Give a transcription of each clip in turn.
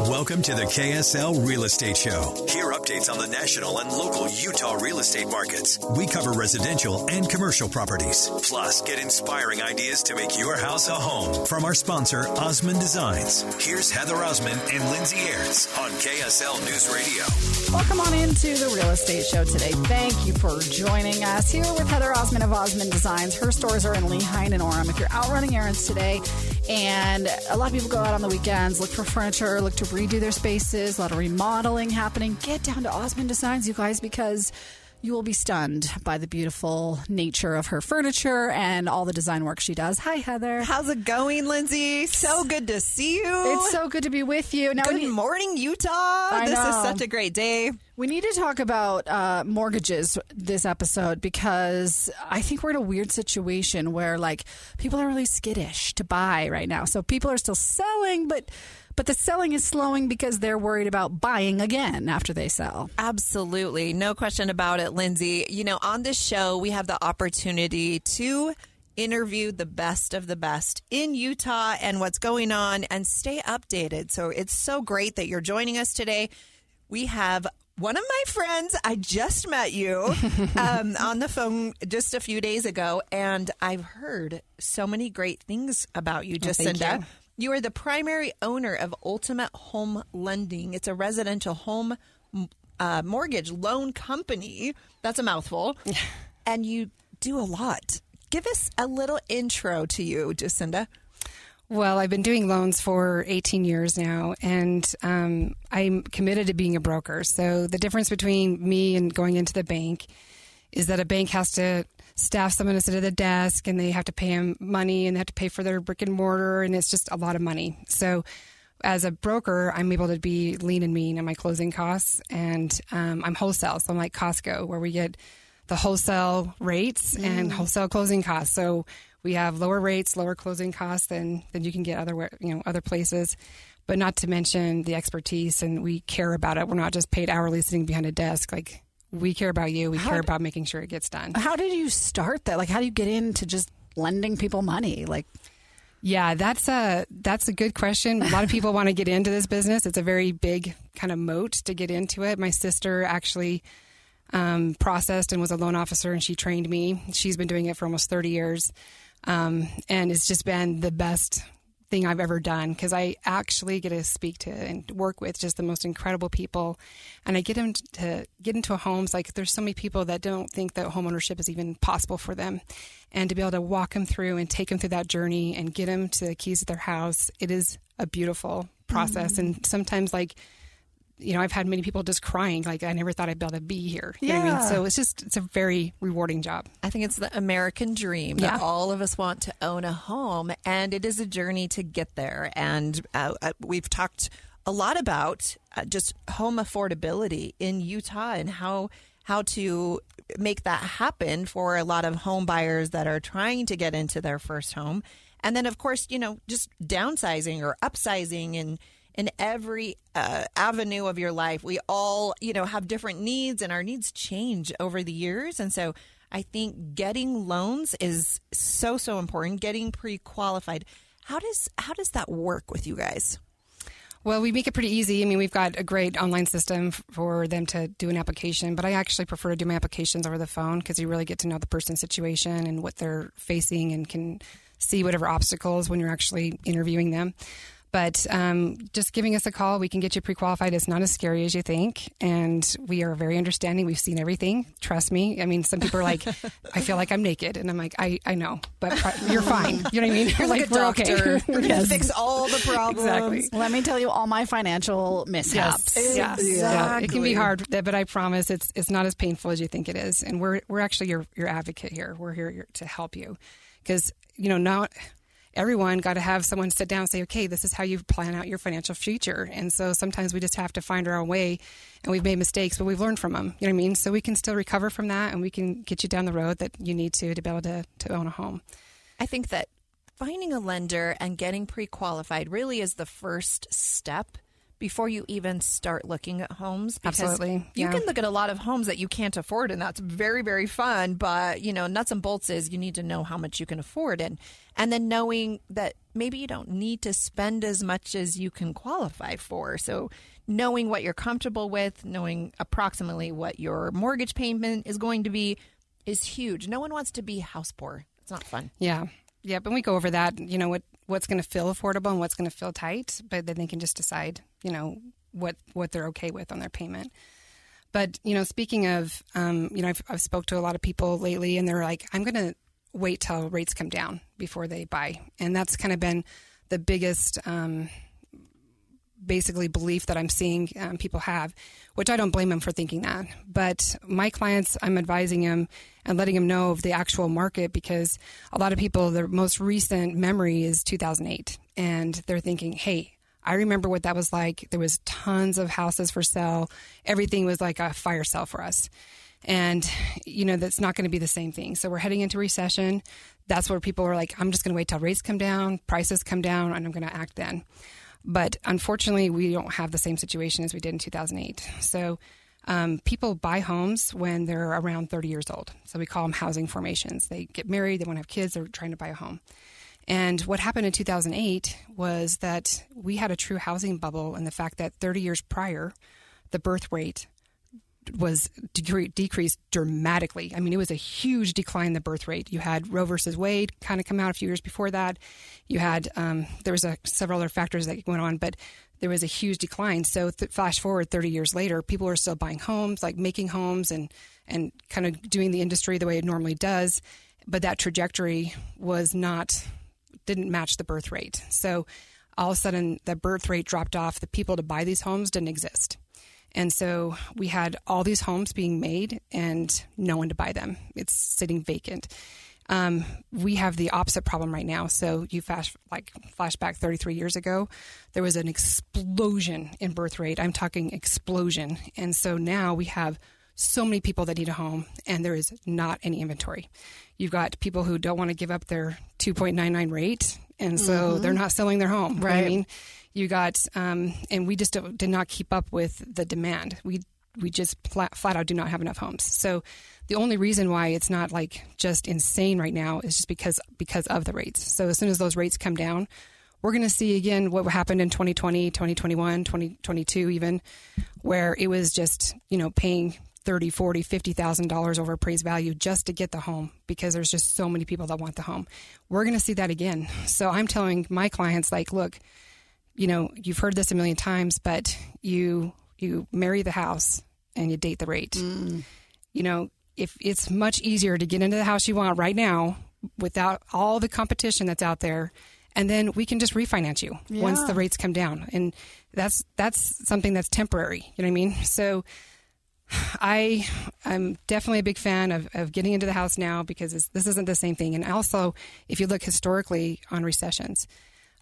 Welcome to the KSL Real Estate Show. Hear updates on the national and local Utah real estate markets. We cover residential and commercial properties. Plus, get inspiring ideas to make your house a home from our sponsor, Osmond Designs. Here's Heather Osmond and Lindsay Aerts on KSL News Radio. Welcome on into the real estate show today. Thank you for joining us here with Heather Osmond of Osmond Designs. Her stores are in Lehi and Orem. If you're out running errands today, and a lot of people go out on the weekends, look for furniture, look to redo their spaces, a lot of remodeling happening. Get down to Osmond Designs, you guys, because you will be stunned by the beautiful nature of her furniture and all the design work she does. Hi, Heather. How's it going, Lindsay? So good to see you. It's so good to be with you. Now, good morning, Utah. I this know. is such a great day. We need to talk about uh, mortgages this episode because I think we're in a weird situation where like people are really skittish to buy right now. So people are still selling, but but the selling is slowing because they're worried about buying again after they sell. Absolutely. No question about it, Lindsay. You know, on this show, we have the opportunity to interview the best of the best in Utah and what's going on and stay updated. So it's so great that you're joining us today. We have one of my friends, I just met you um, on the phone just a few days ago, and I've heard so many great things about you, Jacinda. Oh, you are the primary owner of Ultimate Home Lending. It's a residential home uh, mortgage loan company. That's a mouthful. and you do a lot. Give us a little intro to you, Jacinda. Well, I've been doing loans for 18 years now, and um, I'm committed to being a broker. So the difference between me and going into the bank is that a bank has to staff someone to sit at the desk and they have to pay them money and they have to pay for their brick and mortar and it's just a lot of money. So as a broker, I'm able to be lean and mean on my closing costs and um, I'm wholesale. So I'm like Costco where we get the wholesale rates mm. and wholesale closing costs. So we have lower rates, lower closing costs than, than you can get other, you know, other places but not to mention the expertise and we care about it. We're not just paid hourly sitting behind a desk. Like we care about you. We how care about making sure it gets done. How did you start that? Like, how do you get into just lending people money? Like, yeah, that's a that's a good question. A lot of people want to get into this business. It's a very big kind of moat to get into it. My sister actually um, processed and was a loan officer, and she trained me. She's been doing it for almost thirty years, um, and it's just been the best thing I've ever done because I actually get to speak to and work with just the most incredible people, and I get them to get into homes. Like there's so many people that don't think that homeownership is even possible for them, and to be able to walk them through and take them through that journey and get them to the keys of their house, it is a beautiful process. Mm-hmm. And sometimes like you know, I've had many people just crying, like, I never thought I'd be able to be here. You yeah. I mean? So it's just, it's a very rewarding job. I think it's the American dream that all of us want to own a home, and it is a journey to get there. And uh, uh we've talked a lot about uh, just home affordability in Utah and how how to make that happen for a lot of home buyers that are trying to get into their first home. And then, of course, you know, just downsizing or upsizing and in every uh, avenue of your life. We all, you know, have different needs and our needs change over the years. And so I think getting loans is so, so important, getting pre qualified. How does how does that work with you guys? Well, we make it pretty easy. I mean, we've got a great online system for them to do an application, but I actually prefer to do my applications over the phone because you really get to know the person's situation and what they're facing and can see whatever obstacles when you're actually interviewing them. But um, just giving us a call, we can get you pre qualified. It's not as scary as you think. And we are very understanding. We've seen everything. Trust me. I mean, some people are like, I feel like I'm naked. And I'm like, I, I know, but you're fine. You know what I mean? You're like, we're okay. We're yes. fix all the problems. Exactly. Let me tell you all my financial mishaps. Yes. yes. Exactly. Yeah. It can be hard, but I promise it's it's not as painful as you think it is. And we're we're actually your your advocate here. We're here to help you because you know now everyone got to have someone sit down and say, okay, this is how you plan out your financial future. And so sometimes we just have to find our own way and we've made mistakes, but we've learned from them. You know what I mean? So we can still recover from that and we can get you down the road that you need to to be able to, to own a home. I think that finding a lender and getting pre qualified really is the first step before you even start looking at homes. Because Absolutely. You can look at a lot of homes that you can't afford, and that's very, very fun. But, you know, nuts and bolts is you need to know how much you can afford. And, and then knowing that maybe you don't need to spend as much as you can qualify for. So, knowing what you're comfortable with, knowing approximately what your mortgage payment is going to be is huge. No one wants to be house poor. It's not fun. Yeah. Yeah, but we go over that, you know, what what's going to feel affordable and what's going to feel tight, but then they can just decide, you know, what what they're okay with on their payment. But you know, speaking of, um, you know, I've, I've spoke to a lot of people lately, and they're like, I'm going to wait till rates come down before they buy, and that's kind of been the biggest um, basically belief that I'm seeing um, people have, which I don't blame them for thinking that. But my clients, I'm advising them and letting them know of the actual market because a lot of people, their most recent memory is 2008, and they're thinking, hey. I remember what that was like. There was tons of houses for sale. Everything was like a fire sale for us. And, you know, that's not going to be the same thing. So we're heading into recession. That's where people are like, I'm just going to wait till rates come down, prices come down, and I'm going to act then. But unfortunately, we don't have the same situation as we did in 2008. So um, people buy homes when they're around 30 years old. So we call them housing formations. They get married, they want to have kids, they're trying to buy a home. And what happened in 2008 was that we had a true housing bubble, and the fact that 30 years prior, the birth rate was decre- decreased dramatically. I mean, it was a huge decline in the birth rate. You had Roe versus Wade kind of come out a few years before that. You had um, there was a, several other factors that went on, but there was a huge decline. So th- flash forward 30 years later, people are still buying homes, like making homes and and kind of doing the industry the way it normally does, but that trajectory was not didn't match the birth rate. So all of a sudden, the birth rate dropped off. The people to buy these homes didn't exist. And so we had all these homes being made and no one to buy them. It's sitting vacant. Um, we have the opposite problem right now. So you flash like flashback 33 years ago, there was an explosion in birth rate. I'm talking explosion. And so now we have so many people that need a home and there is not any inventory. You've got people who don't want to give up their 2.99 rate and so mm-hmm. they're not selling their home. Right. I mean, you got, um, and we just did not keep up with the demand. We we just flat, flat out do not have enough homes. So the only reason why it's not like just insane right now is just because because of the rates. So as soon as those rates come down, we're going to see again what happened in 2020, 2021, 2022 even where it was just, you know, paying 30, 40, 50,000 dollars over appraised value just to get the home because there's just so many people that want the home. We're going to see that again. So I'm telling my clients like, look, you know, you've heard this a million times, but you you marry the house and you date the rate. Mm. You know, if it's much easier to get into the house you want right now without all the competition that's out there and then we can just refinance you yeah. once the rates come down and that's that's something that's temporary you know what i mean so i i'm definitely a big fan of, of getting into the house now because this isn't the same thing and also if you look historically on recessions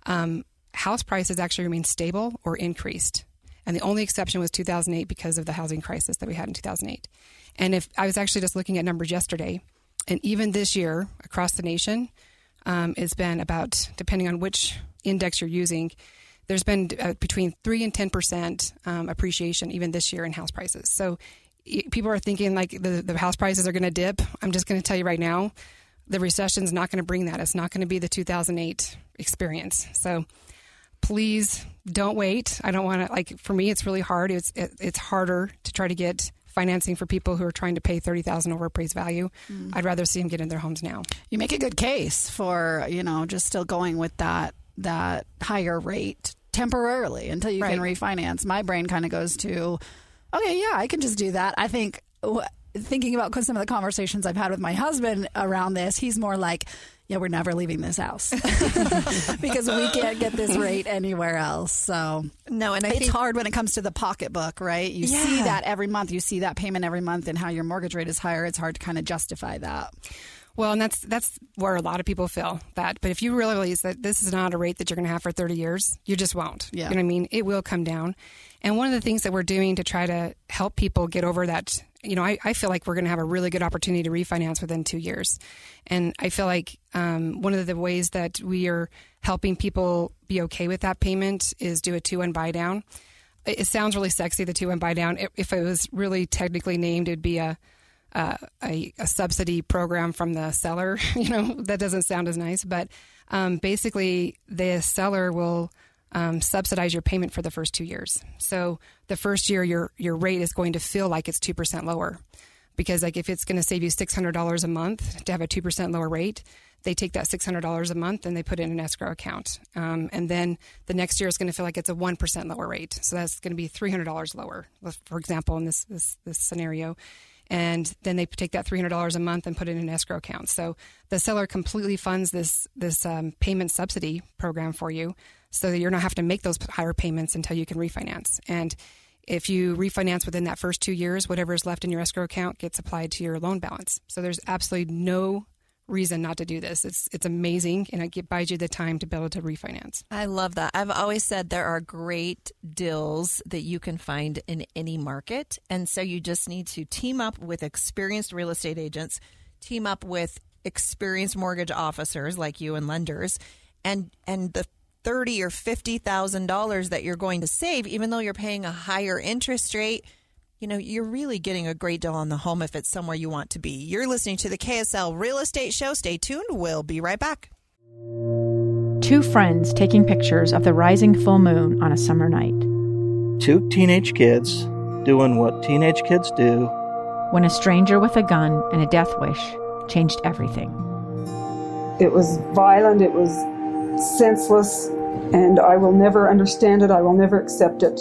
um, house prices actually remain stable or increased. And the only exception was 2008 because of the housing crisis that we had in 2008. And if I was actually just looking at numbers yesterday, and even this year across the nation, um, it's been about, depending on which index you're using, there's been uh, between 3 and 10% um, appreciation even this year in house prices. So people are thinking like the, the house prices are going to dip. I'm just going to tell you right now, the recession is not going to bring that. It's not going to be the 2008 experience. So please don't wait. I don't want to like for me it's really hard. It's it, it's harder to try to get financing for people who are trying to pay 30,000 over appraised value. Mm. I'd rather see them get in their homes now. You make a good case for, you know, just still going with that that higher rate temporarily until you right. can refinance. My brain kind of goes to okay, yeah, I can just do that. I think thinking about some of the conversations I've had with my husband around this, he's more like, yeah, we're never leaving this house because we can't get this rate anywhere else. So no, and I it's think, hard when it comes to the pocketbook, right? You yeah. see that every month, you see that payment every month, and how your mortgage rate is higher. It's hard to kind of justify that. Well, and that's that's where a lot of people feel that. But if you realize that this is not a rate that you're going to have for 30 years, you just won't. Yeah. You know what I mean? It will come down. And one of the things that we're doing to try to help people get over that, you know, I, I feel like we're going to have a really good opportunity to refinance within two years. And I feel like um, one of the ways that we are helping people be okay with that payment is do a two-one buy down. It, it sounds really sexy, the two-one buy down. If it was really technically named, it'd be a a, a, subsidy program from the seller. you know, that doesn't sound as nice, but um, basically, the seller will um, subsidize your payment for the first two years. So the first year, your your rate is going to feel like it's two percent lower, because like if it's going to save you six hundred dollars a month to have a two percent lower rate, they take that six hundred dollars a month and they put it in an escrow account, um, and then the next year is going to feel like it's a one percent lower rate. So that's going to be three hundred dollars lower, for example, in this this this scenario and then they take that $300 a month and put it in an escrow account. So the seller completely funds this this um, payment subsidy program for you, so that you're not have to make those higher payments until you can refinance. And if you refinance within that first two years, whatever is left in your escrow account gets applied to your loan balance. So there's absolutely no reason not to do this. It's it's amazing, and it buys you the time to be able to refinance. I love that. I've always said there are great deals that you can find in any market, and so you just need to team up with experienced real estate agents, team up with experienced mortgage officers like you and lenders, and and the thirty or fifty thousand dollars that you're going to save, even though you're paying a higher interest rate you know, you're really getting a great deal on the home if it's somewhere you want to be. You're listening to the KSL Real Estate Show. Stay tuned. We'll be right back. Two friends taking pictures of the rising full moon on a summer night. Two teenage kids doing what teenage kids do. When a stranger with a gun and a death wish changed everything. It was violent, it was senseless, and I will never understand it. I will never accept it.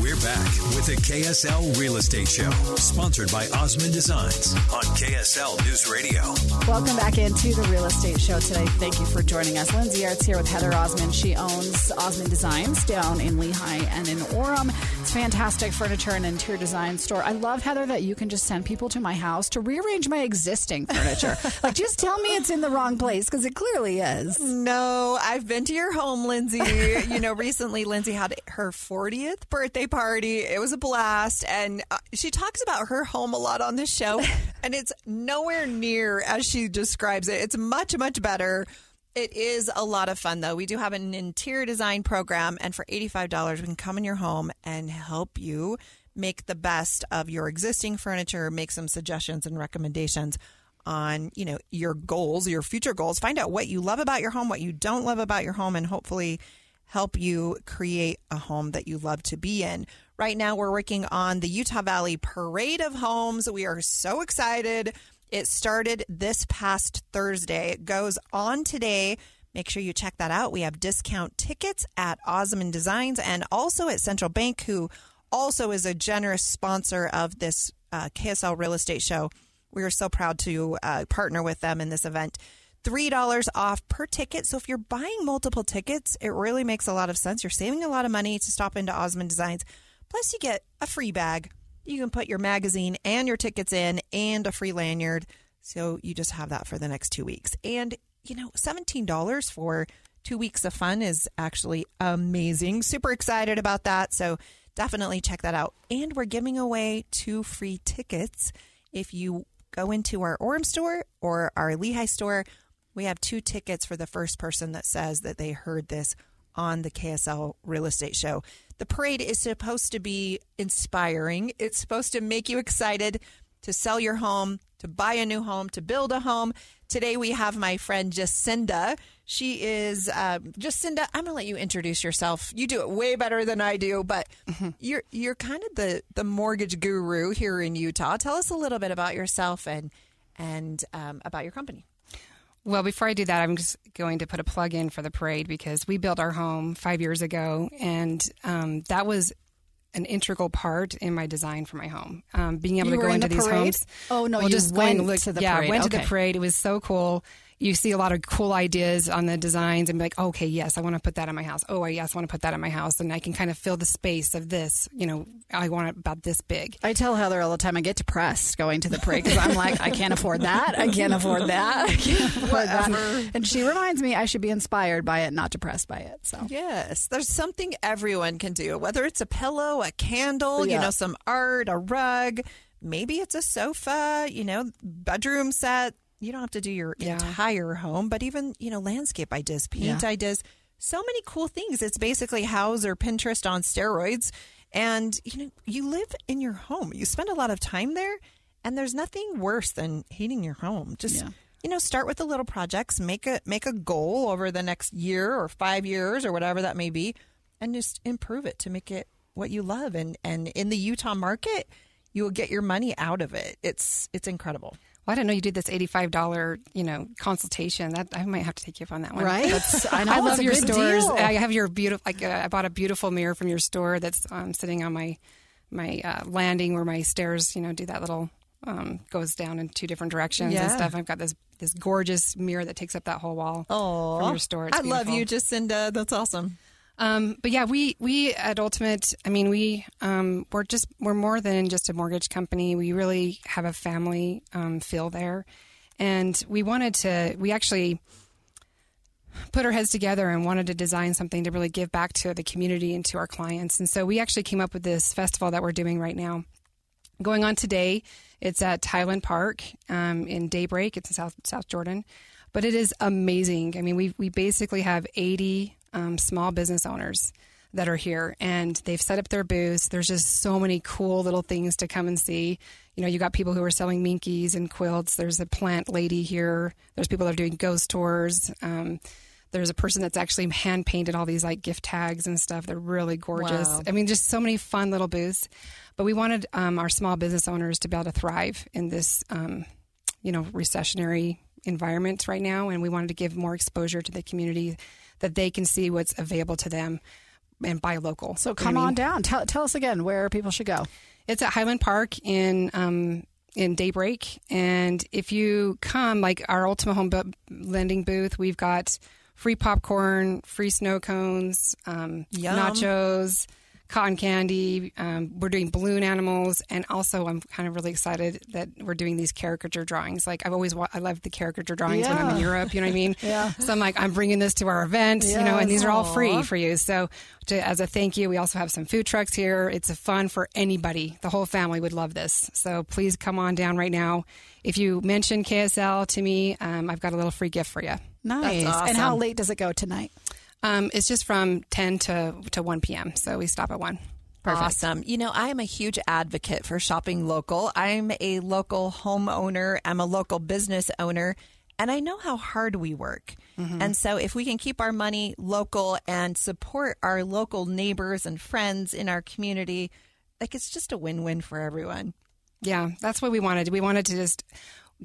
We're back with the KSL Real Estate Show, sponsored by Osmond Designs on KSL News Radio. Welcome back into the Real Estate Show today. Thank you for joining us. Lindsay Aerts here with Heather Osmond. She owns Osmond Designs down in Lehi and in Orem. It's fantastic furniture and interior design store. I love, Heather, that you can just send people to my house to rearrange my existing furniture. like, just tell me it's in the wrong place because it clearly is. No, I've been to your home, Lindsay. you know, recently Lindsay had her 40th birthday party. It was a blast. And uh, she talks about her home a lot on this show. and it's nowhere near as she describes it. It's much, much better. It is a lot of fun, though. We do have an interior design program. And for $85, we can come in your home and help you make the best of your existing furniture, make some suggestions and recommendations on you know your goals your future goals find out what you love about your home what you don't love about your home and hopefully help you create a home that you love to be in. Right now, we're working on the Utah Valley Parade of Homes. We are so excited. It started this past Thursday. It goes on today. Make sure you check that out. We have discount tickets at Osmond Designs and also at Central Bank, who also is a generous sponsor of this uh, KSL real estate show. We are so proud to uh, partner with them in this event. $3 off per ticket. So if you're buying multiple tickets, it really makes a lot of sense. You're saving a lot of money to stop into Osmond Designs. Plus, you get a free bag. You can put your magazine and your tickets in and a free lanyard. So you just have that for the next two weeks. And, you know, $17 for two weeks of fun is actually amazing. Super excited about that. So definitely check that out. And we're giving away two free tickets if you go into our Orem store or our Lehi store we have two tickets for the first person that says that they heard this on the KSL real estate show. The parade is supposed to be inspiring. It's supposed to make you excited to sell your home, to buy a new home, to build a home, Today we have my friend Jacinda. She is uh, Jacinda. I'm gonna let you introduce yourself. You do it way better than I do, but mm-hmm. you're you're kind of the the mortgage guru here in Utah. Tell us a little bit about yourself and and um, about your company. Well, before I do that, I'm just going to put a plug in for the parade because we built our home five years ago, and um, that was an integral part in my design for my home. Um, being able you to go into the these parade? homes. Oh no, well, you just went look, to the yeah, parade. went okay. to the parade. It was so cool you see a lot of cool ideas on the designs and be like, okay, yes, I want to put that in my house. Oh, yes, I want to put that in my house. And I can kind of fill the space of this, you know, I want it about this big. I tell Heather all the time I get depressed going to the parade because I'm like, I can't afford that. I can't afford that. I can't afford that. And she reminds me I should be inspired by it, not depressed by it. So Yes, there's something everyone can do, whether it's a pillow, a candle, yeah. you know, some art, a rug. Maybe it's a sofa, you know, bedroom set, you don't have to do your yeah. entire home, but even, you know, landscape ideas, paint yeah. ideas, so many cool things. It's basically Houzz or Pinterest on steroids. And, you know, you live in your home. You spend a lot of time there, and there's nothing worse than hating your home. Just, yeah. you know, start with the little projects, make a make a goal over the next year or 5 years or whatever that may be, and just improve it to make it what you love and and in the Utah market, you will get your money out of it. It's it's incredible well, I didn't know you did this eighty-five dollar, you know, consultation. That I might have to take you up on that one. Right? I, know, I love your stores. Deal. I have your beautiful. Like, uh, I bought a beautiful mirror from your store that's um, sitting on my my uh, landing where my stairs, you know, do that little um, goes down in two different directions yeah. and stuff. I've got this this gorgeous mirror that takes up that whole wall Oh, from your store. It's I beautiful. love you, Jacinda. That's awesome. Um, but yeah, we we at Ultimate, I mean, we um, we're just we're more than just a mortgage company. We really have a family um, feel there, and we wanted to. We actually put our heads together and wanted to design something to really give back to the community and to our clients. And so we actually came up with this festival that we're doing right now, going on today. It's at Highland Park um, in Daybreak. It's in South South Jordan, but it is amazing. I mean, we we basically have eighty um, small business owners that are here and they've set up their booths. There's just so many cool little things to come and see. You know, you got people who are selling minkies and quilts. There's a plant lady here. There's people that are doing ghost tours. Um, there's a person that's actually hand painted all these like gift tags and stuff. They're really gorgeous. Wow. I mean, just so many fun little booths. But we wanted um, our small business owners to be able to thrive in this, um, you know, recessionary environment right now. And we wanted to give more exposure to the community that they can see what's available to them and buy local. So come on I mean? down. Tell, tell us again where people should go. It's at Highland Park in um, in Daybreak, and if you come, like our Ultimate Home Lending booth, we've got free popcorn, free snow cones, um, nachos cotton candy. Um, we're doing balloon animals, and also I'm kind of really excited that we're doing these caricature drawings. Like I've always, wa- I love the caricature drawings yeah. when I'm in Europe. You know what I mean? yeah. So I'm like, I'm bringing this to our event. Yes. You know, and these are all free for you. So to, as a thank you, we also have some food trucks here. It's a fun for anybody. The whole family would love this. So please come on down right now. If you mention KSL to me, um, I've got a little free gift for you. Nice. Awesome. And how late does it go tonight? Um, it's just from 10 to, to 1 p.m. So we stop at 1. Perfect. Awesome. You know, I am a huge advocate for shopping local. I'm a local homeowner, I'm a local business owner, and I know how hard we work. Mm-hmm. And so, if we can keep our money local and support our local neighbors and friends in our community, like it's just a win win for everyone. Yeah, that's what we wanted. We wanted to just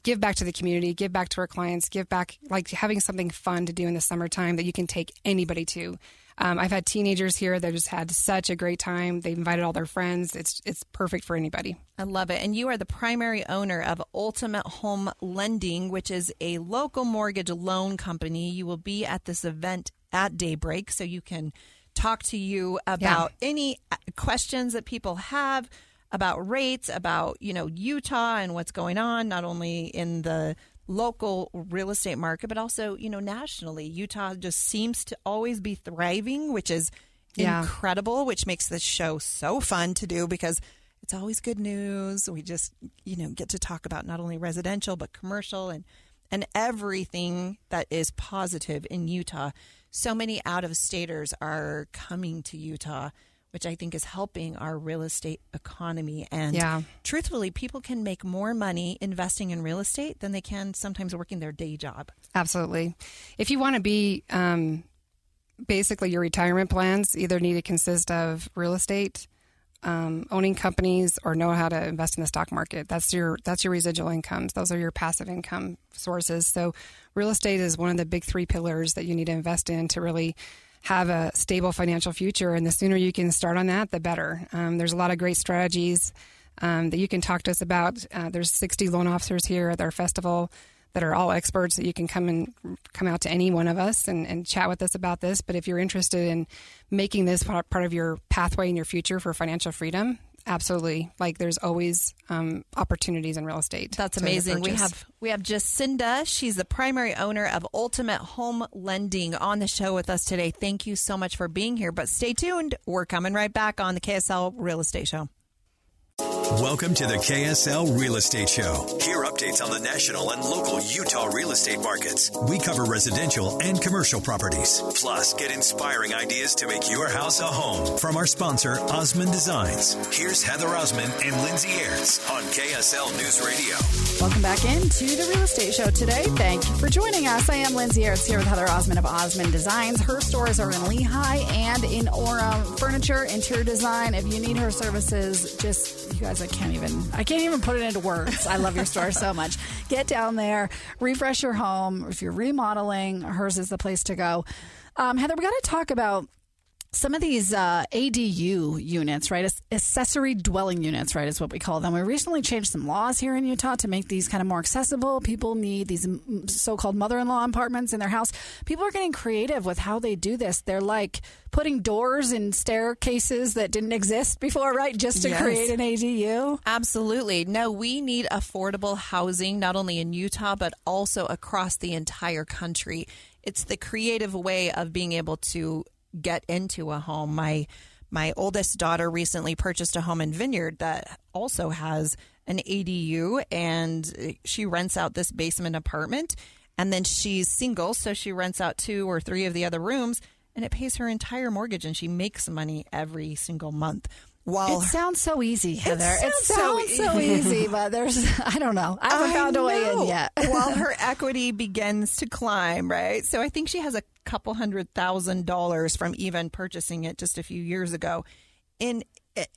give back to the community, give back to our clients, give back, like having something fun to do in the summertime that you can take anybody to. Um, I've had teenagers here that just had such a great time. They invited all their friends. It's it's perfect for anybody. I love it. And you are the primary owner of Ultimate Home Lending, which is a local mortgage loan company. You will be at this event at Daybreak, so you can talk to you about yeah. any questions that people have about rates, about, you know, Utah and what's going on, not only in the local real estate market, but also, you know, nationally. Utah just seems to always be thriving, which is yeah. incredible, which makes this show so fun to do because it's always good news. We just, you know, get to talk about not only residential, but commercial and, and everything that is positive in Utah. So many out of staters are coming to Utah which I think is helping our real estate economy. And Yeah. truthfully, people can make more money investing in real estate than they can sometimes working their day job. Absolutely. If you want to be, um, basically, your retirement plans either need to consist of real estate, um, owning companies, or know how to invest in the stock market. That's your that's your residual incomes. Those are your passive income sources. So, real estate is one of the big three pillars that you need to invest in to really have a stable financial future. And the sooner you can start on that, the better. Um, there's a lot of great strategies um, that you can talk to us about. Uh, there's 60 loan officers here at our festival that are all experts that you can come and come out to any one of us and, and chat with us about this. But if you're interested in making this part part of your pathway in your future for financial freedom, absolutely. Like there's always um, opportunities in real estate. That's amazing. We have we have Jacinda. She's the primary owner of Ultimate Home Lending on the show with us today. Thank you so much for being here. But stay tuned. We're coming right back on the KSL Real Estate Show. Welcome to the KSL Real Estate Show. Hear updates on the national and local Utah real estate markets. We cover residential and commercial properties. Plus, get inspiring ideas to make your house a home from our sponsor, Osmond Designs. Here's Heather Osmond and Lindsay Aerts on KSL News Radio. Welcome back into the Real Estate Show today. Thank you for joining us. I am Lindsay Aerts here with Heather Osmond of Osmond Designs. Her stores are in Lehi and in Orem. Furniture, interior design. If you need her services, just you guys, I can't even, I can't even put it into words. I love your store so much. Get down there, refresh your home. If you're remodeling, hers is the place to go. Um, Heather, we got to talk about some of these uh, ADU units, right? Accessory dwelling units, right, is what we call them. We recently changed some laws here in Utah to make these kind of more accessible. People need these so-called mother-in-law apartments in their house. People are getting creative with how they do this. They're like putting doors in staircases that didn't exist before, right? Just to Yes. create an ADU. Absolutely. No, we need affordable housing, not only in Utah, but also across the entire country. It's the creative way of being able to get into a home. My my oldest daughter recently purchased a home in Vineyard that also has an ADU and she rents out this basement apartment and then she's single so she rents out two or three of the other rooms and it pays her entire mortgage and she makes money every single month. While It sounds so easy, Heather. It sounds so sounds so easy, but there's, I don't know. I haven't found a way in yet. While her equity begins to climb, right? So I think she has a couple hundred thousand dollars from even purchasing it just a few years ago. And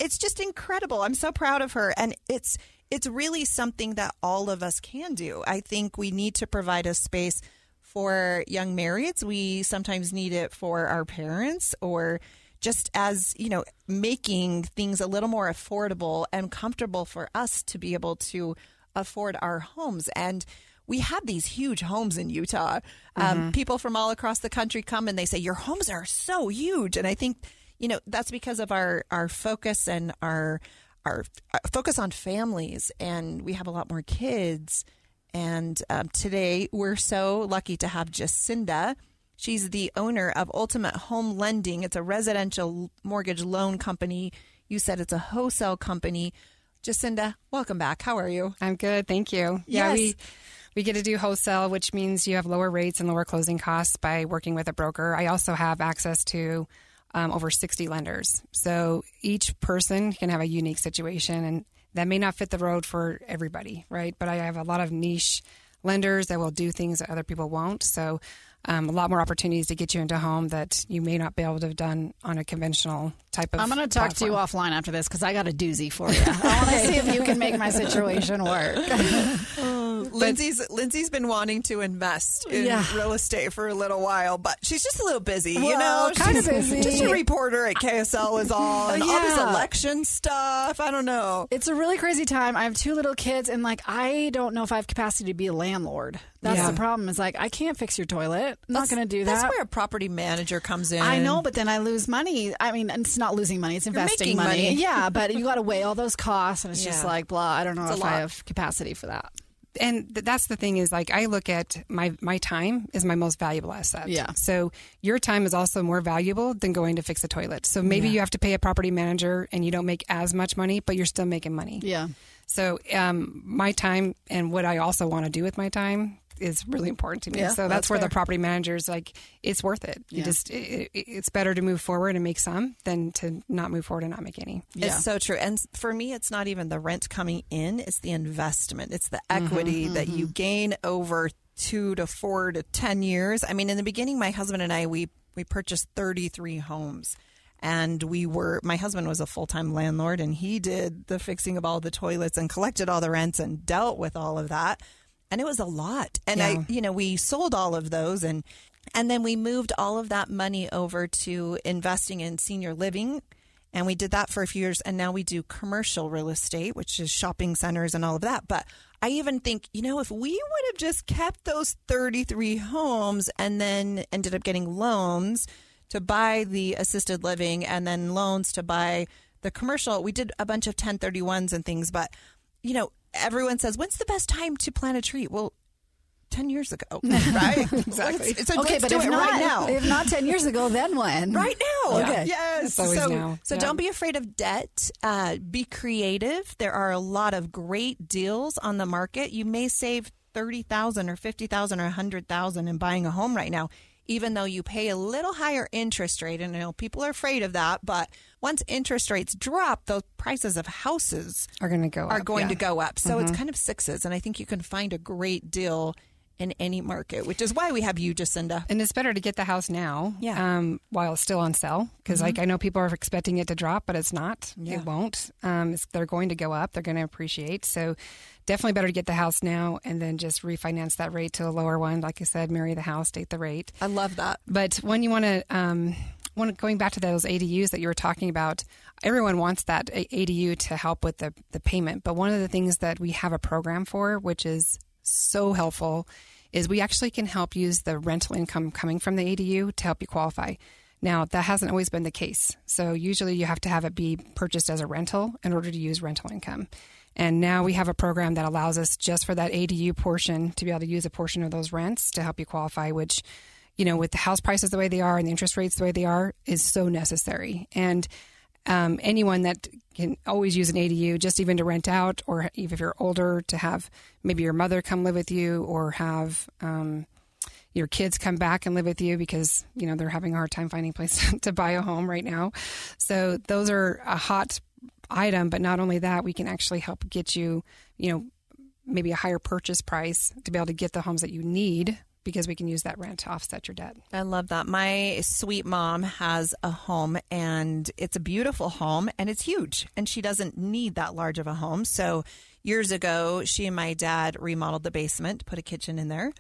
it's just incredible. I'm so proud of her. And it's it's really something that all of us can do. I think we need to provide a space for young marrieds. We sometimes need it for our parents or just as, you know, making things a little more affordable and comfortable for us to be able to afford our homes. And we have these huge homes in Utah. Um, people from all across the country come and they say, Your homes are so huge. And I think, you know, that's because of our, our focus and our, our, our focus on families. And we have a lot more kids. And um, today we're so lucky to have Jacinda. She's the owner of Ultimate Home Lending. It's a residential mortgage loan company. You said it's a wholesale company. Jacinda, welcome back. How are you? I'm good, thank you. Yeah, we we get to do wholesale, which means you have lower rates and lower closing costs by working with a broker. I also have access to um, over 60 lenders, so each person can have a unique situation, and that may not fit the road for everybody, right? But I have a lot of niche lenders that will do things that other people won't. So. Um, a lot more opportunities to get you into home that you may not be able to have done on a conventional type of. I'm going to talk to you offline after this because I got a doozy for you. I want to see if you can make my situation work. Lindsay's Lindsay's been wanting to invest in Yeah. real estate for a little while, but she's just a little busy, you know. kinda busy. Just a reporter at KSL is all and all this election stuff. I don't know. It's a really crazy time. I have two little kids, and like I don't know if I have capacity to be a landlord. That's Yeah. the problem. Is like I can't fix your toilet. I'm not going to do that. That's where a property manager comes in. I know, but then I lose money. I mean, it's not losing money; it's investing making money. Yeah, but you got to weigh all those costs, and it's just like blah. I don't know It's if. I have capacity for that. And th- that's the thing is like I look at my my time is my most valuable asset. Yeah. So your time is also more valuable than going to fix a toilet. So maybe you have to pay a property manager and you don't make as much money, but you're still making money. Yeah. So um, my time and what I also want to do with my time is really important to me. Yeah, so that's, that's where fair. the property manager's like, it's worth it. You Yeah. just, it, it- it's better to move forward and make some than to not move forward and not make any. It's so true. And for me, it's not even the rent coming in, it's the investment, it's the mm-hmm. equity that mm-hmm. you gain over two to four to 10 years. I mean, in the beginning, my husband and I, we, we purchased 33 homes. And we were, my husband was a full time landlord and he did the fixing of all the toilets and collected all the rents and dealt with all of that. And it was a lot. And Yeah. I, you know, we sold all of those and, and then we moved all of that money over to investing in senior living. And we did that for a few years. And now we do commercial real estate, which is shopping centers and all of that. But I even think, you know, if we would have just kept those 33 homes and then ended up getting loans to buy the assisted living and then loans to buy the commercial, we did a bunch of 1031s and things. But, you know, everyone says, when's the best time to plant a tree? Well, 10 years ago, right? exactly. So okay, let's but do if it not, right now. if not ten years ago, then when? Right now. Okay. Yes. So now. so Yeah. don't be afraid of debt. Uh, be creative. There are a lot of great deals on the market. You may save thirty thousand or fifty thousand or a hundred thousand in buying a home right now. Even though you pay a little higher interest rate, and I know people are afraid of that, but once interest rates drop, those prices of houses Are going to go are up, going yeah. to go up. So it's kind of sixes, and I think you can find a great deal in any market, which is why we have you, Jacinda. And it's better to get the house now, Yeah. Mm-hmm. um, while it's still on sale. Because like I know people are expecting it to drop, but it's not. Yeah. It won't. Um, it's, they're going to go up. They're going to appreciate. So definitely better to get the house now and then just refinance that rate to a lower one. Like I said, marry the house, date the rate. I love that. But when you want to, um, want going back to those ADUs that you were talking about, everyone wants that ADU to help with the, the payment. But one of the things that we have a program for, which is so helpful, is we actually can help use the rental income coming from the ADU to help you qualify. Now, that hasn't always been the case. So, usually you have to have it be purchased as a rental in order to use rental income. And now we have a program that allows us just for that ADU portion to be able to use a portion of those rents to help you qualify, which you know, with the house prices the way they are and the interest rates the way they are, is so necessary. And um, anyone that can always use an ADU, just even to rent out, or even if you're older, to have maybe your mother come live with you, or have um, your kids come back and live with you because you know they're having a hard time finding place to buy a home right now. So those are a hot item. But not only that, we can actually help get you, you know, maybe a higher purchase price to be able to get the homes that you need because we can use that rent to offset your debt. I love that. My sweet mom has a home and it's a beautiful home and it's huge and she doesn't need that large of a home. So years ago, she and my dad remodeled the basement, put a kitchen in there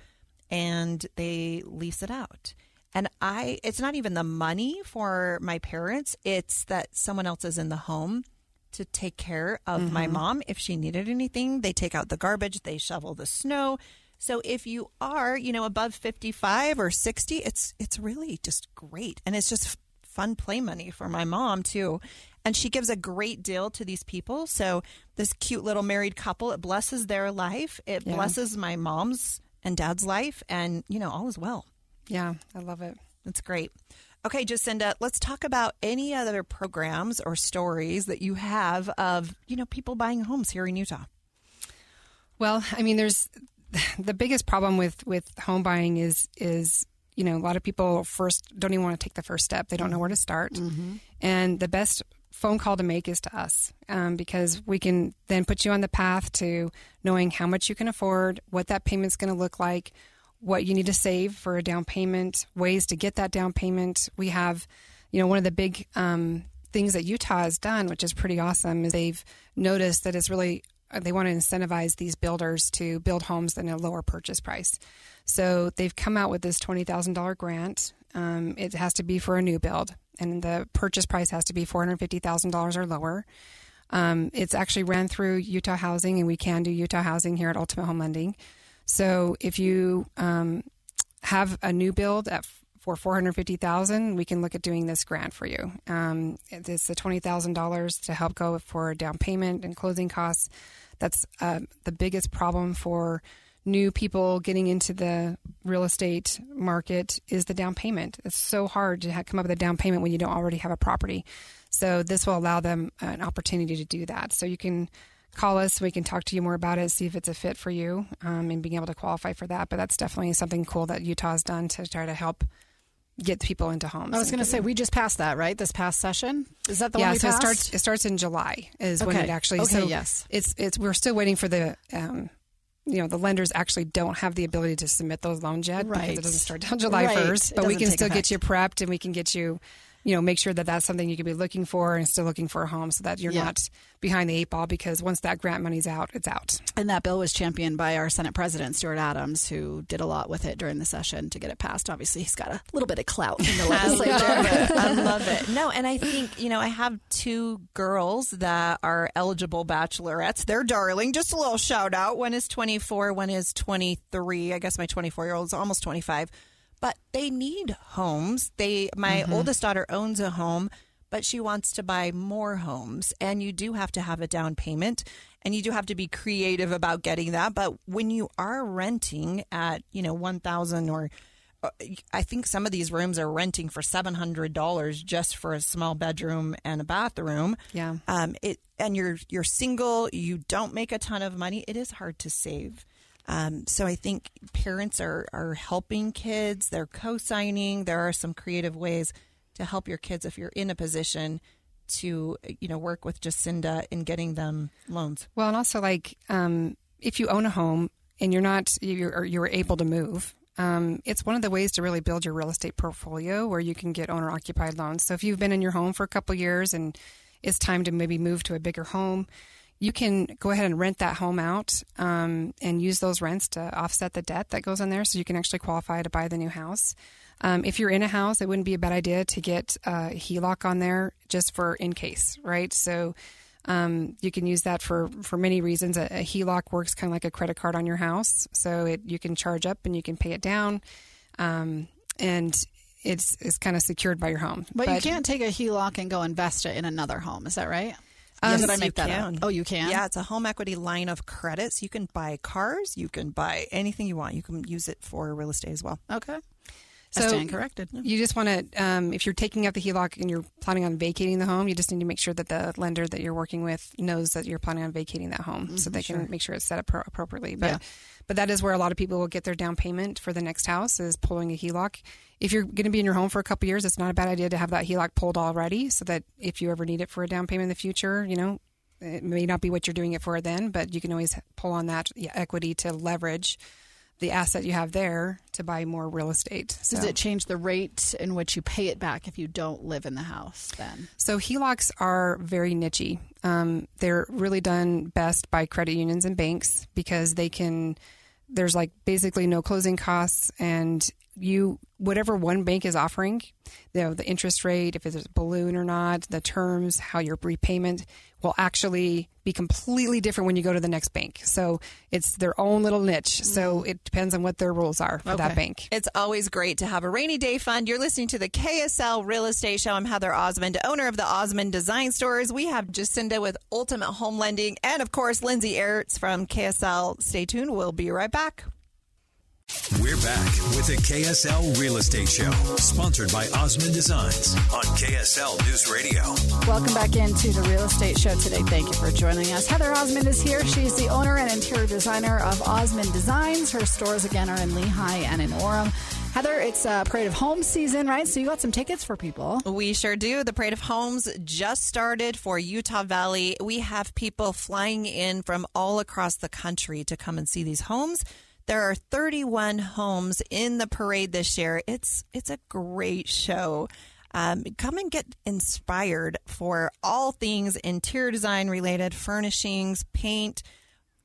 and they lease it out. And I it's not even the money for my parents, it's that someone else is in the home to take care of my mm-hmm. mom if she needed anything. They take out the garbage, they shovel the snow. So if you are, you know, above 55 or 60, it's it's really just great and it's just fun play money for my mom too. And she gives a great deal to these people. So this cute little married couple, it blesses their life. It Yeah. blesses my mom's and dad's life and, you know, all is well. Yeah, I love it. It's great. Okay, Jacinda, let's talk about any other programs or stories that you have of, you know, people buying homes here in Utah. Well, I mean, there's the biggest problem with with home buying is is you know a lot of people first don't even want to take the first step. They don't know where to start, and the best phone call to make is to us um, because we can then put you on the path to knowing how much you can afford, what that payment's going to look like, what you need to save for a down payment, ways to get that down payment. We have, you know, one of the big um, things that Utah has done, which is pretty awesome, is they've noticed that it's really uh, they want to incentivize these builders to build homes at a lower purchase price. So they've come out with this twenty thousand dollar grant. Um, it has to be for a new build, and the purchase price has to be four hundred fifty thousand dollars or lower. Um, it's actually ran through Utah Housing, and we can do Utah Housing here at Ultimate Home Lending. So if you um, have a new build at for four hundred fifty thousand, we can look at doing this grant for you. Um, it's the twenty thousand dollars to help go for down payment and closing costs. That's uh, the biggest problem for new people getting into the real estate market is the down payment. It's so hard to come up with a down payment when you don't already have a property. So this will allow them an opportunity to do that. So you can call us. We can talk to you more about it, see if it's a fit for you, um, and being able to qualify for that. But that's definitely something cool that Utah's done to try to help get people into homes. I was going to say we just passed that right this past session. Is that the yeah, one we so passed? it starts. It starts in July is when it actually. Okay, so yes. It's it's we're still waiting for the. Um, you know the lenders actually don't have the ability to submit those loans yet because it doesn't start till July Right. first. But we can still effect. get you prepped and we can get you, you know, make sure that that's something you could be looking for and still looking for a home so that you're Yeah. not behind the eight ball because once that grant money's out, it's out. And that bill was championed by our Senate President, Stuart Adams, who did a lot with it during the session to get it passed. Obviously, he's got a little bit of clout in the I legislature. love. I love it. No, and I think, you know, I have two girls that are eligible bachelorettes. They're darling. Just a little shout out. One is 24, one is 23. I guess my 24 year old is almost 25. But they need homes. They my oldest daughter owns a home, but she wants to buy more homes and you do have to have a down payment and you do have to be creative about getting that. But when you are renting at, you know, 1000 or uh, I think some of these rooms are renting for seven hundred dollars just for a small bedroom and a bathroom. Yeah. Um. It and you're you're single. You don't make a ton of money. It is hard to save. Um. So I think parents are are helping kids. They're co-signing. There are some creative ways to help your kids if you're in a position to you know work with Jacinda in getting them loans. Well, and also like um, if you own a home and you're not you're you're able to move, um, it's one of the ways to really build your real estate portfolio where you can get owner occupied loans. So if you've been in your home for a couple years and it's time to maybe move to a bigger home. You can go ahead and rent that home out um, and use those rents to offset the debt that goes in there, so you can actually qualify to buy the new house. Um, if you're in a house, it wouldn't be a bad idea to get a HELOC on there just for in case, right? So um, you can use that for, for many reasons. A, a HELOC works kind of like a credit card on your house, so it you can charge up and you can pay it down, um, and it's it's kind of secured by your home. But, you can't take a HELOC and go invest it in another home. Is that right? Did I make you that can. up? Oh, you can. Yeah, it's a home equity line of credit. So you can buy cars, you can buy anything you want. You can use it for real estate as well. Okay. So I stand corrected. You just want to, um, if you're taking out the HELOC and you're planning on vacating the home, you just need to make sure that the lender that you're working with knows that you're planning on vacating that home, so they can make sure it's set up pro- appropriately. But Yeah. But that is where a lot of people will get their down payment for the next house is pulling a HELOC. If you're going to be in your home for a couple years, it's not a bad idea to have that HELOC pulled already, so that if you ever need it for a down payment in the future, you know. It may not be what you're doing it for then, but you can always pull on that equity to leverage the asset you have there to buy more real estate. Does it change the rate in which you pay it back if you don't live in the house then? So HELOCs are very nichey. Um, they're really done best by credit unions and banks because they can. There's like basically no closing costs, and you whatever one bank is offering, you know, the interest rate, if it's a balloon or not, the terms, how your repayment will actually be completely different when you go to the next bank. So it's their own little niche. So mm-hmm. it depends on what their rules are for that bank. It's always great to have a rainy day fund. You're listening to the KSL Real Estate Show. I'm Heather Osmond, owner of the Osmond Design Stores. We have Jacinda with Ultimate Home Lending, and of course, Lindsay Aerts from KSL. Stay tuned. We'll be right back. We're back with the KSL Real Estate Show, sponsored by Osmond Designs on KSL News Radio. Welcome back into the real estate show today. Thank you for joining us. Heather Osmond is here. She's the owner and interior designer of Osmond Designs. Her stores again are in Lehi and in Orem. Heather, it's uh, Parade of Home season, right? So you got some tickets for people. We sure do. The Parade of Homes just started for Utah Valley. We have people flying in from all across the country to come and see these homes. There are 31 homes in the parade this year. It's it's a great show. Um, come and get inspired for all things interior design related, furnishings, paint,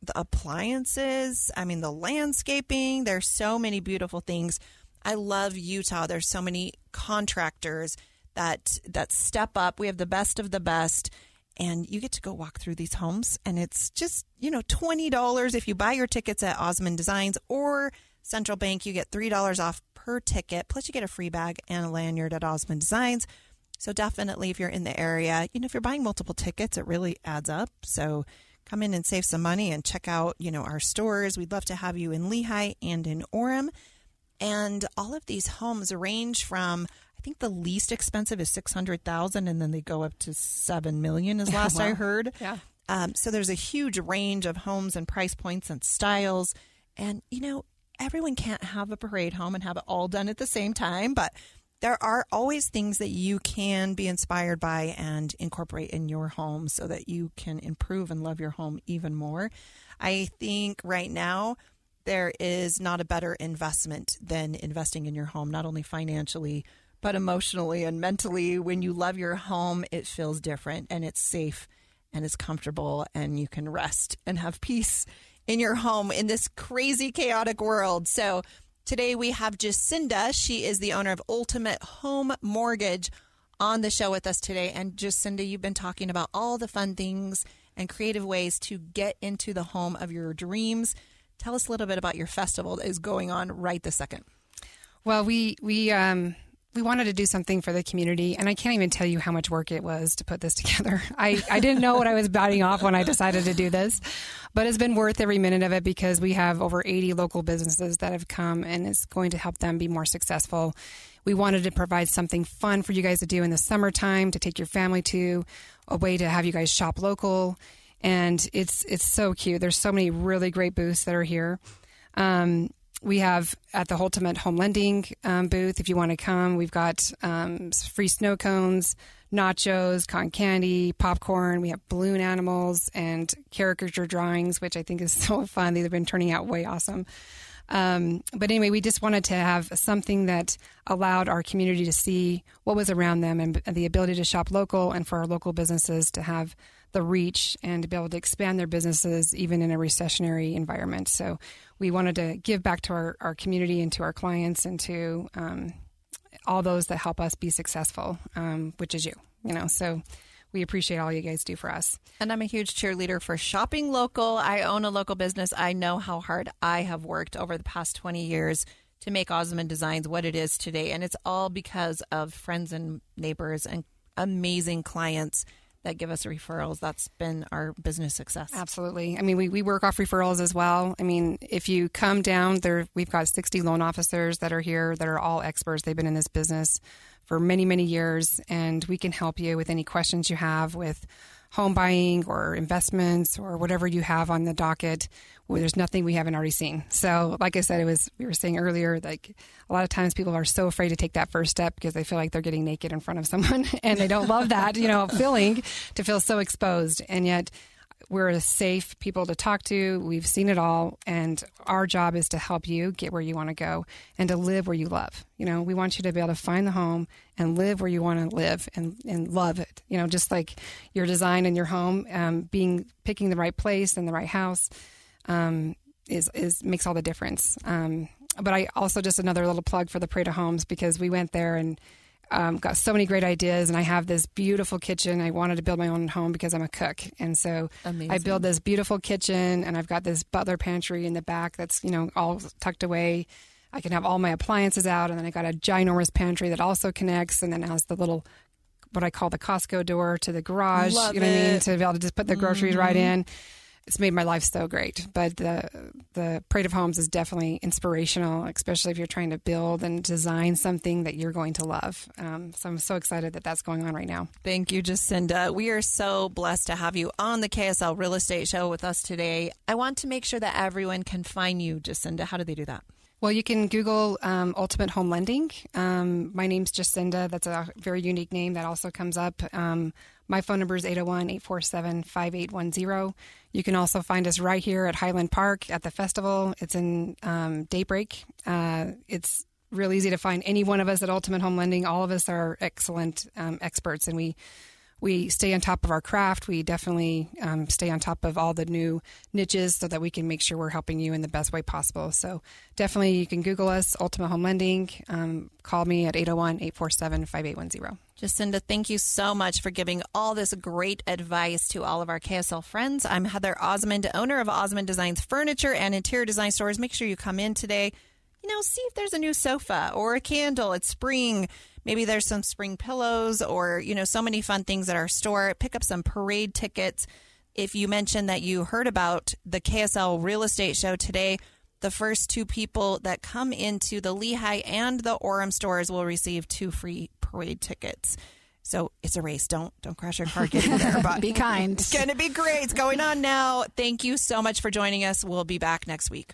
the appliances. I mean, the landscaping. There's so many beautiful things. I love Utah. There's so many contractors that that step up. We have the best of the best, and you get to go walk through these homes, and it's just you know twenty dollars if you buy your tickets at Osmond Designs or Central Bank. You get three dollars off per ticket, plus you get a free bag and a lanyard at Osmond Designs. So definitely, if you're in the area, you know, if you're buying multiple tickets, it really adds up. So come in and save some money and check out, you know, our stores. We'd love to have you in Lehi and in Orem. And all of these homes range from I think the least expensive is six hundred thousand, and then they go up to seven million, is last I heard. Yeah. Um, so there's a huge range of homes and price points and styles. And, you know, everyone can't have a parade home and have it all done at the same time, but there are always things that you can be inspired by and incorporate in your home so that you can improve and love your home even more. I think right now there is not a better investment than investing in your home, not only financially, but emotionally and mentally. When you love your home, it feels different and it's safe and it's comfortable and you can rest and have peace in your home in this crazy, chaotic world. So today we have Jacinda. She is the owner of Ultimate Home Mortgage on the show with us today. And Jacinda, you've been talking about all the fun things and creative ways to get into the home of your dreams. Tell us a little bit about your festival that is going on right this second. Well, we we um, we wanted to do something for the community, and I can't even tell you how much work it was to put this together. I, I didn't know what I was biting off when I decided to do this, but it's been worth every minute of it because we have over 80 local businesses that have come, and it's going to help them be more successful. We wanted to provide something fun for you guys to do in the summertime to take your family to, a way to have you guys shop local, and it's it's so cute. There's so many really great booths that are here. Um, we have at the Ultimate Home Lending um, booth, if you want to come, we've got um, free snow cones, nachos, cotton candy, popcorn. We have balloon animals and caricature drawings, which I think is so fun. They've been turning out way awesome. Um, but anyway, we just wanted to have something that allowed our community to see what was around them and, and the ability to shop local and for our local businesses to have the reach and to be able to expand their businesses even in a recessionary environment. So we wanted to give back to our, our community and to our clients and to um, all those that help us be successful, um, which is you, you know, so we appreciate all you guys do for us. And I'm a huge cheerleader for shopping local. I own a local business. I know how hard I have worked over the past 20 years to make Osmond Designs what it is today. And it's all because of friends and neighbors and amazing clients that give us referrals. That's been our business success. Absolutely. I mean, we, we work off referrals as well. I mean, if you come down there, we've got 60 loan officers that are here that are all experts. They've been in this business for many, many years, and we can help you with any questions you have with home buying or investments or whatever you have on the docket where there's nothing we haven't already seen. So, like I said, it was we were saying earlier, like a lot of times people are so afraid to take that first step because they feel like they're getting naked in front of someone and they don't love that, you know, feeling to feel so exposed. And yet we're a safe people to talk to. We've seen it all, and our job is to help you get where you want to go and to live where you love. You know, we want you to be able to find the home and live where you want to live and, and love it. You know, just like your design in your home, um, being picking the right place and the right house um, is is makes all the difference. Um, but I also just another little plug for the Parade of Homes because we went there and um, got so many great ideas, and I have this beautiful kitchen. I wanted to build my own home because I'm a cook, and so Amazing. I build this beautiful kitchen, and I've got this butler pantry in the back that's you know all tucked away. I can have all my appliances out, and then I got a ginormous pantry that also connects, and then has the little what I call the Costco door to the garage. Love you know it. what I mean? To be able to just put the groceries mm-hmm. right in it's made my life so great. But the the Parade of Homes is definitely inspirational, especially if you're trying to build and design something that you're going to love. Um, so I'm so excited that that's going on right now. Thank you, Jacinda. We are so blessed to have you on the KSL Real Estate Show with us today. I want to make sure that everyone can find you, Jacinda. How do they do that? Well, you can Google um, Ultimate Home Lending. Um, my name's Jacinda. That's a very unique name that also comes up. Um, my phone number is 801 847 5810. You can also find us right here at Highland Park at the festival. It's in um, Daybreak. Uh, it's real easy to find any one of us at Ultimate Home Lending. All of us are excellent um, experts, and we we stay on top of our craft. We definitely um, stay on top of all the new niches so that we can make sure we're helping you in the best way possible. So definitely you can Google us, Ultimate Home Lending. Um, call me at 801 847 5810. Jacinda, thank you so much for giving all this great advice to all of our KSL friends. I'm Heather Osmond, owner of Osmond Designs Furniture and Interior Design Stores. Make sure you come in today. You know, see if there's a new sofa or a candle. It's spring. Maybe there's some spring pillows or, you know, so many fun things at our store. Pick up some parade tickets. If you mentioned that you heard about the KSL real estate show today, the first two people that come into the Lehi and the Orem stores will receive two free parade tickets. So it's a race. Don't don't crash your car getting there. But be kind. It's gonna be great. It's going on now. Thank you so much for joining us. We'll be back next week.